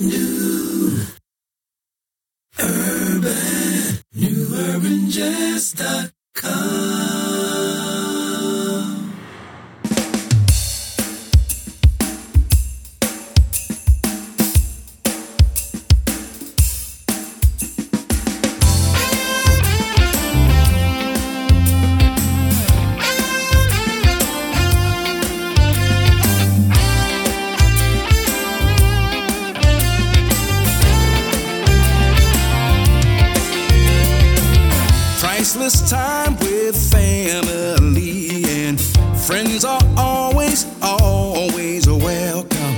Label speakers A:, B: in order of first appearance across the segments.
A: New Urban, New newurbanjazz.com.
B: priceless time with family and friends are always, always welcome.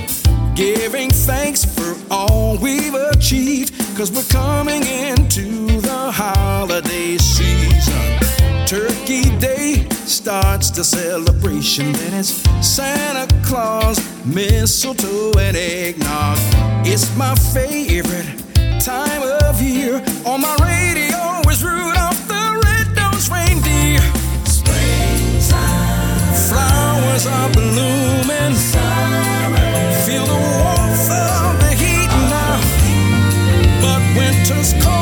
B: Giving thanks for all we've achieved, cause we're coming into the holiday season. Turkey Day starts the celebration, then it's Santa Claus, mistletoe, and eggnog. It's my favorite time of year. On my radio flowers are blooming. Feel the warmth of the heat now. But winter's cold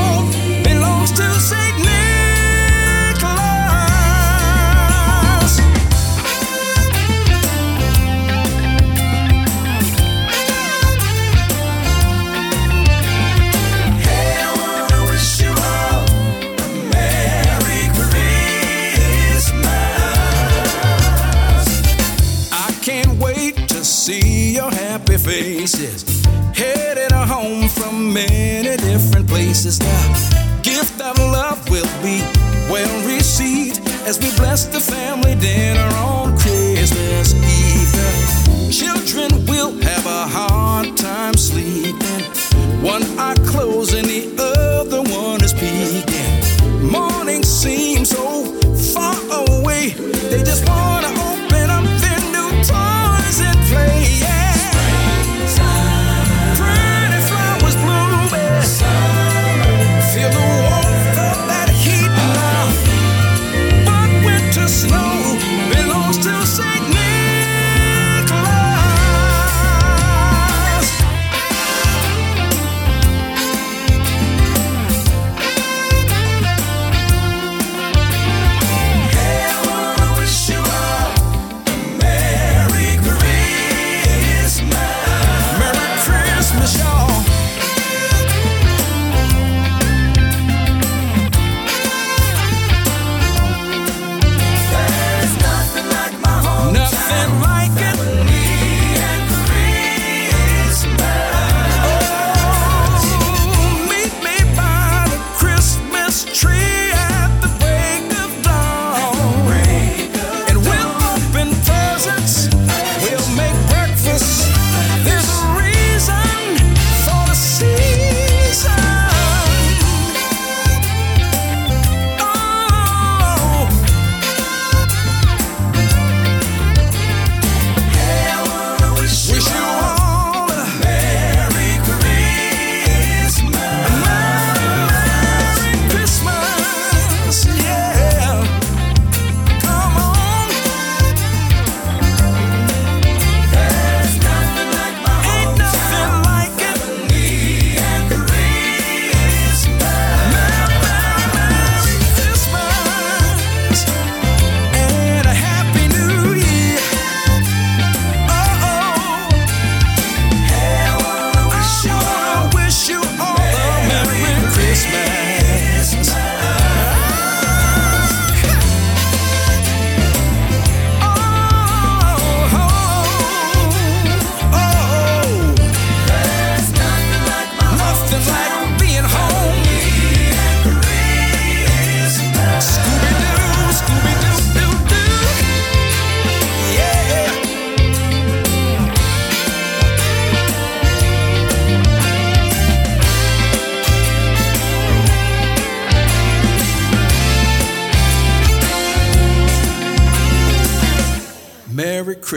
B: faces. Headed home from many different places. The gift of love will be well received as we bless the family dinner on Christmas Eve.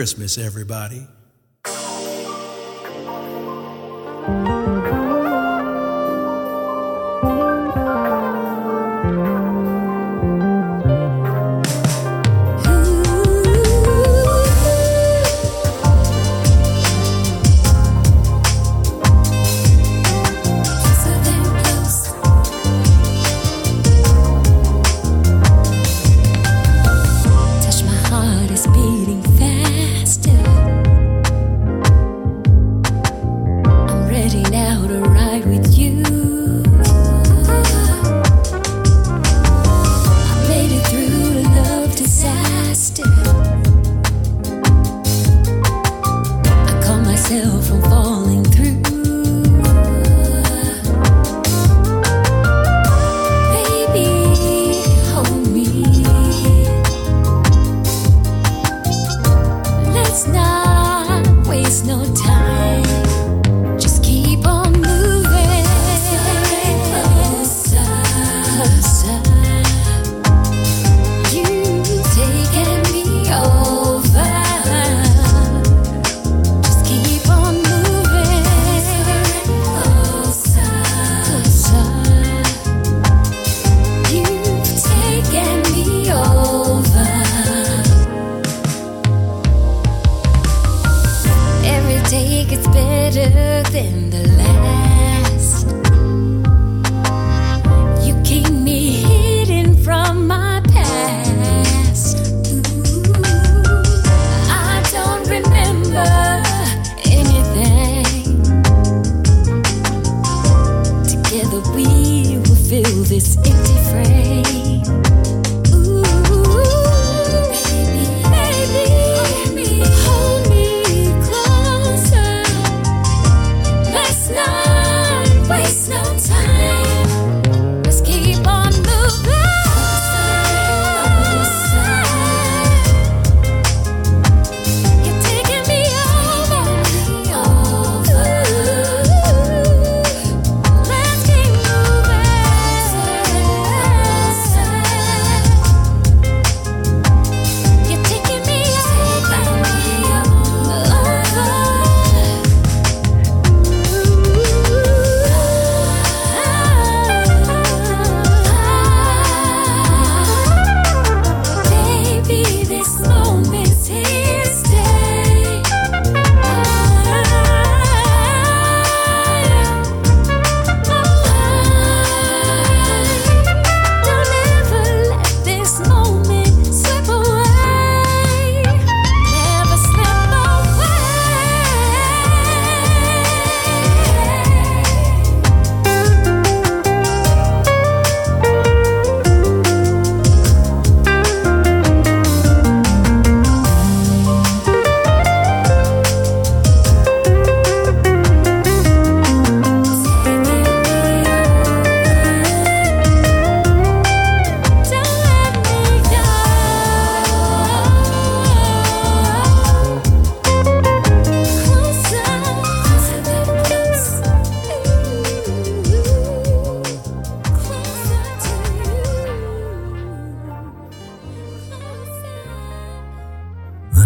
B: Christmas, everybody.
A: Let's not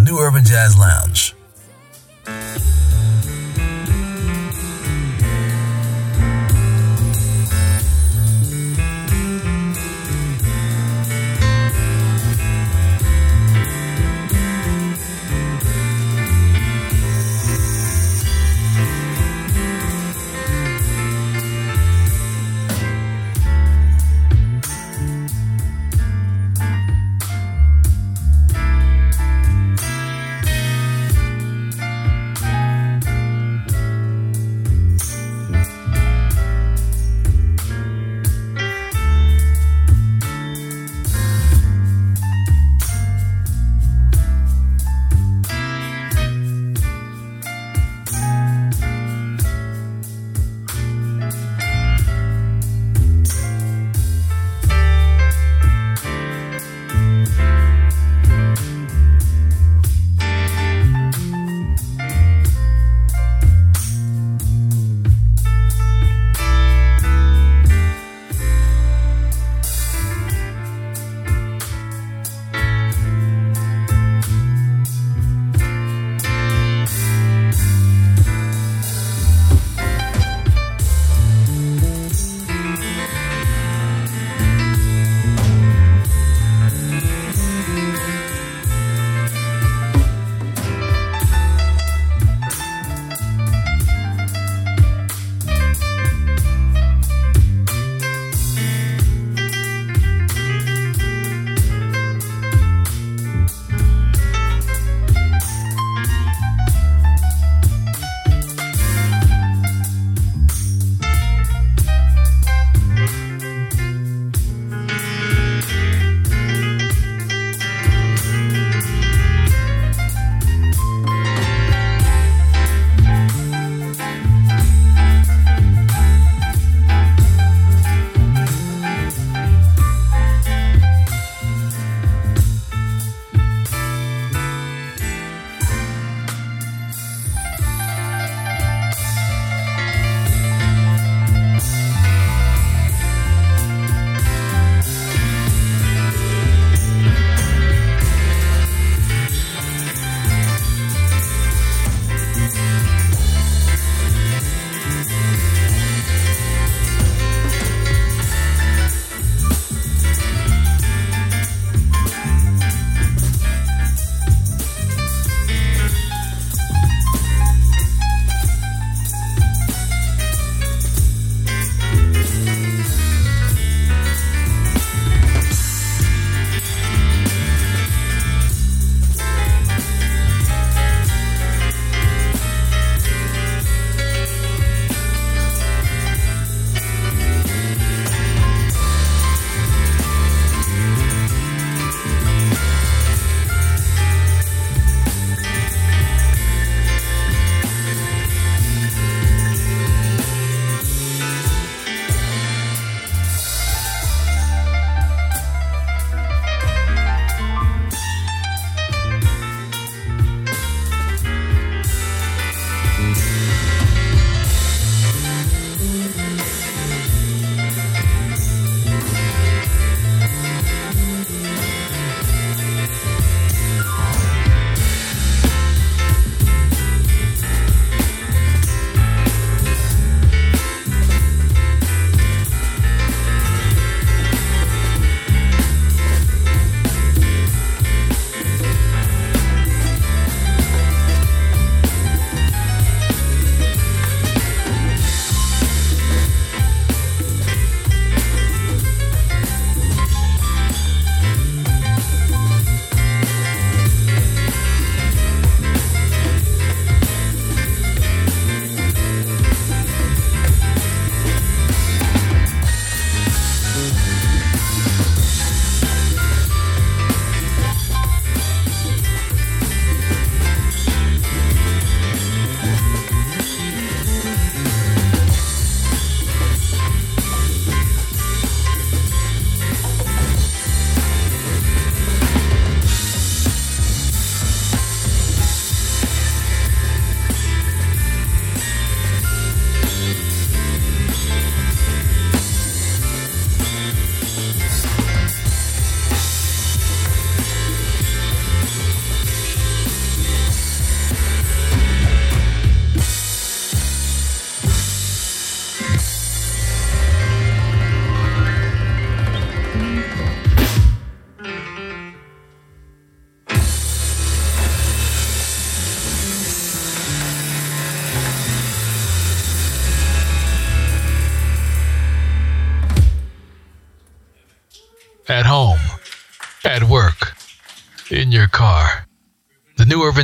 A: New Urban Jazz Lounge.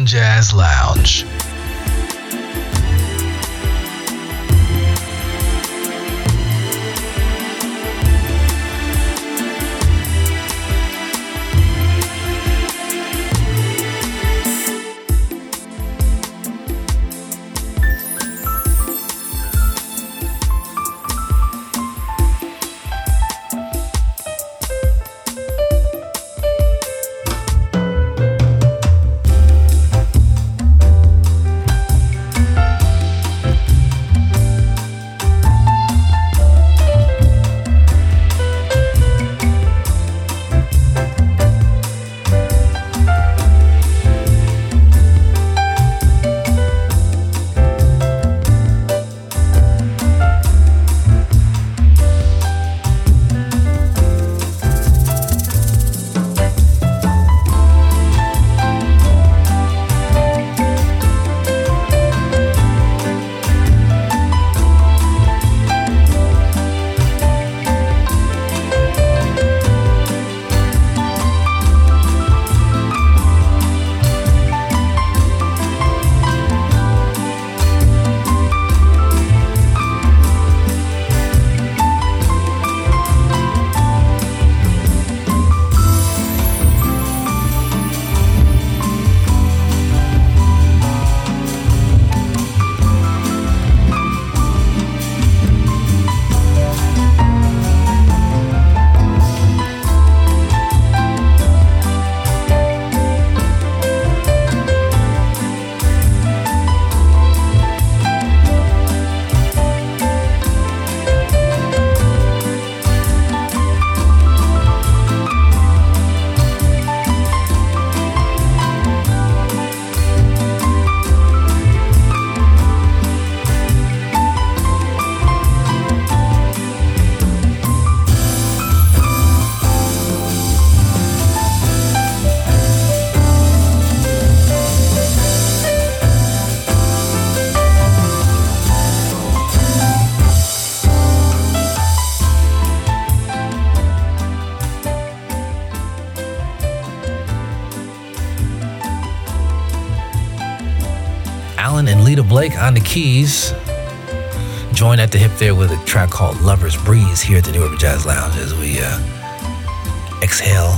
A: Jazz Lounge.
C: Blake on the keys. Join at the hip there with a track called Lover's Breeze here at the New Urban Jazz Lounge as we uh, exhale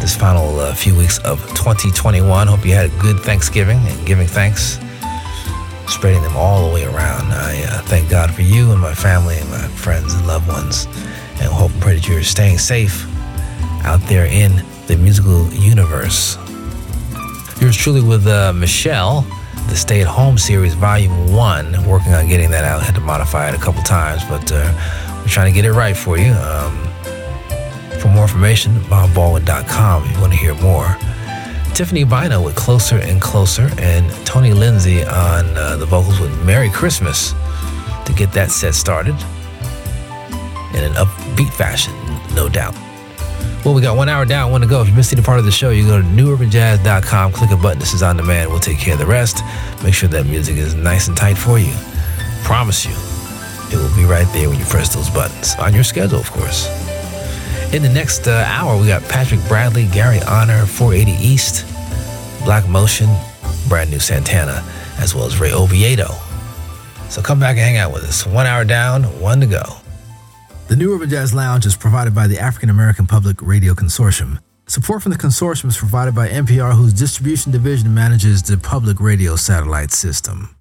C: this final uh, few weeks of 2021. Hope you had a good Thanksgiving and giving thanks, spreading them all the way around. I uh, thank God for you and my family and my friends and loved ones, and hope and pray that you're staying safe out there in the musical universe. Yours truly with uh, Michelle the Stay at Home series, Volume 1. Working on getting that out. Had to modify it a couple times, but uh, we're trying to get it right for you. Um, for more information, bobbaldwin.com if you want to hear more. Tiffany Bynoe with Closer and Closer, and Tony Lindsay on uh, the vocals with Merry Christmas to get that set started in an upbeat fashion, no doubt. Well, we got one hour down, one to go. If you missed any part of the show, you go to newurbanjazz.com, click a button. This is on demand. We'll take care of the rest. Make sure that music is nice and tight for you. Promise you, it will be right there when you press those buttons. On your schedule, of course. In the next uh, hour, we got Patrick Bradley, Gary Honor, 480 East, Black Motion, brand new Santana, as well as Ray Obiedo. So come back and hang out with us. One hour down, one to go. The New Urban Jazz Lounge is provided by the African American Public Radio Consortium. Support from the consortium is provided by NPR, whose distribution division manages the public radio satellite system.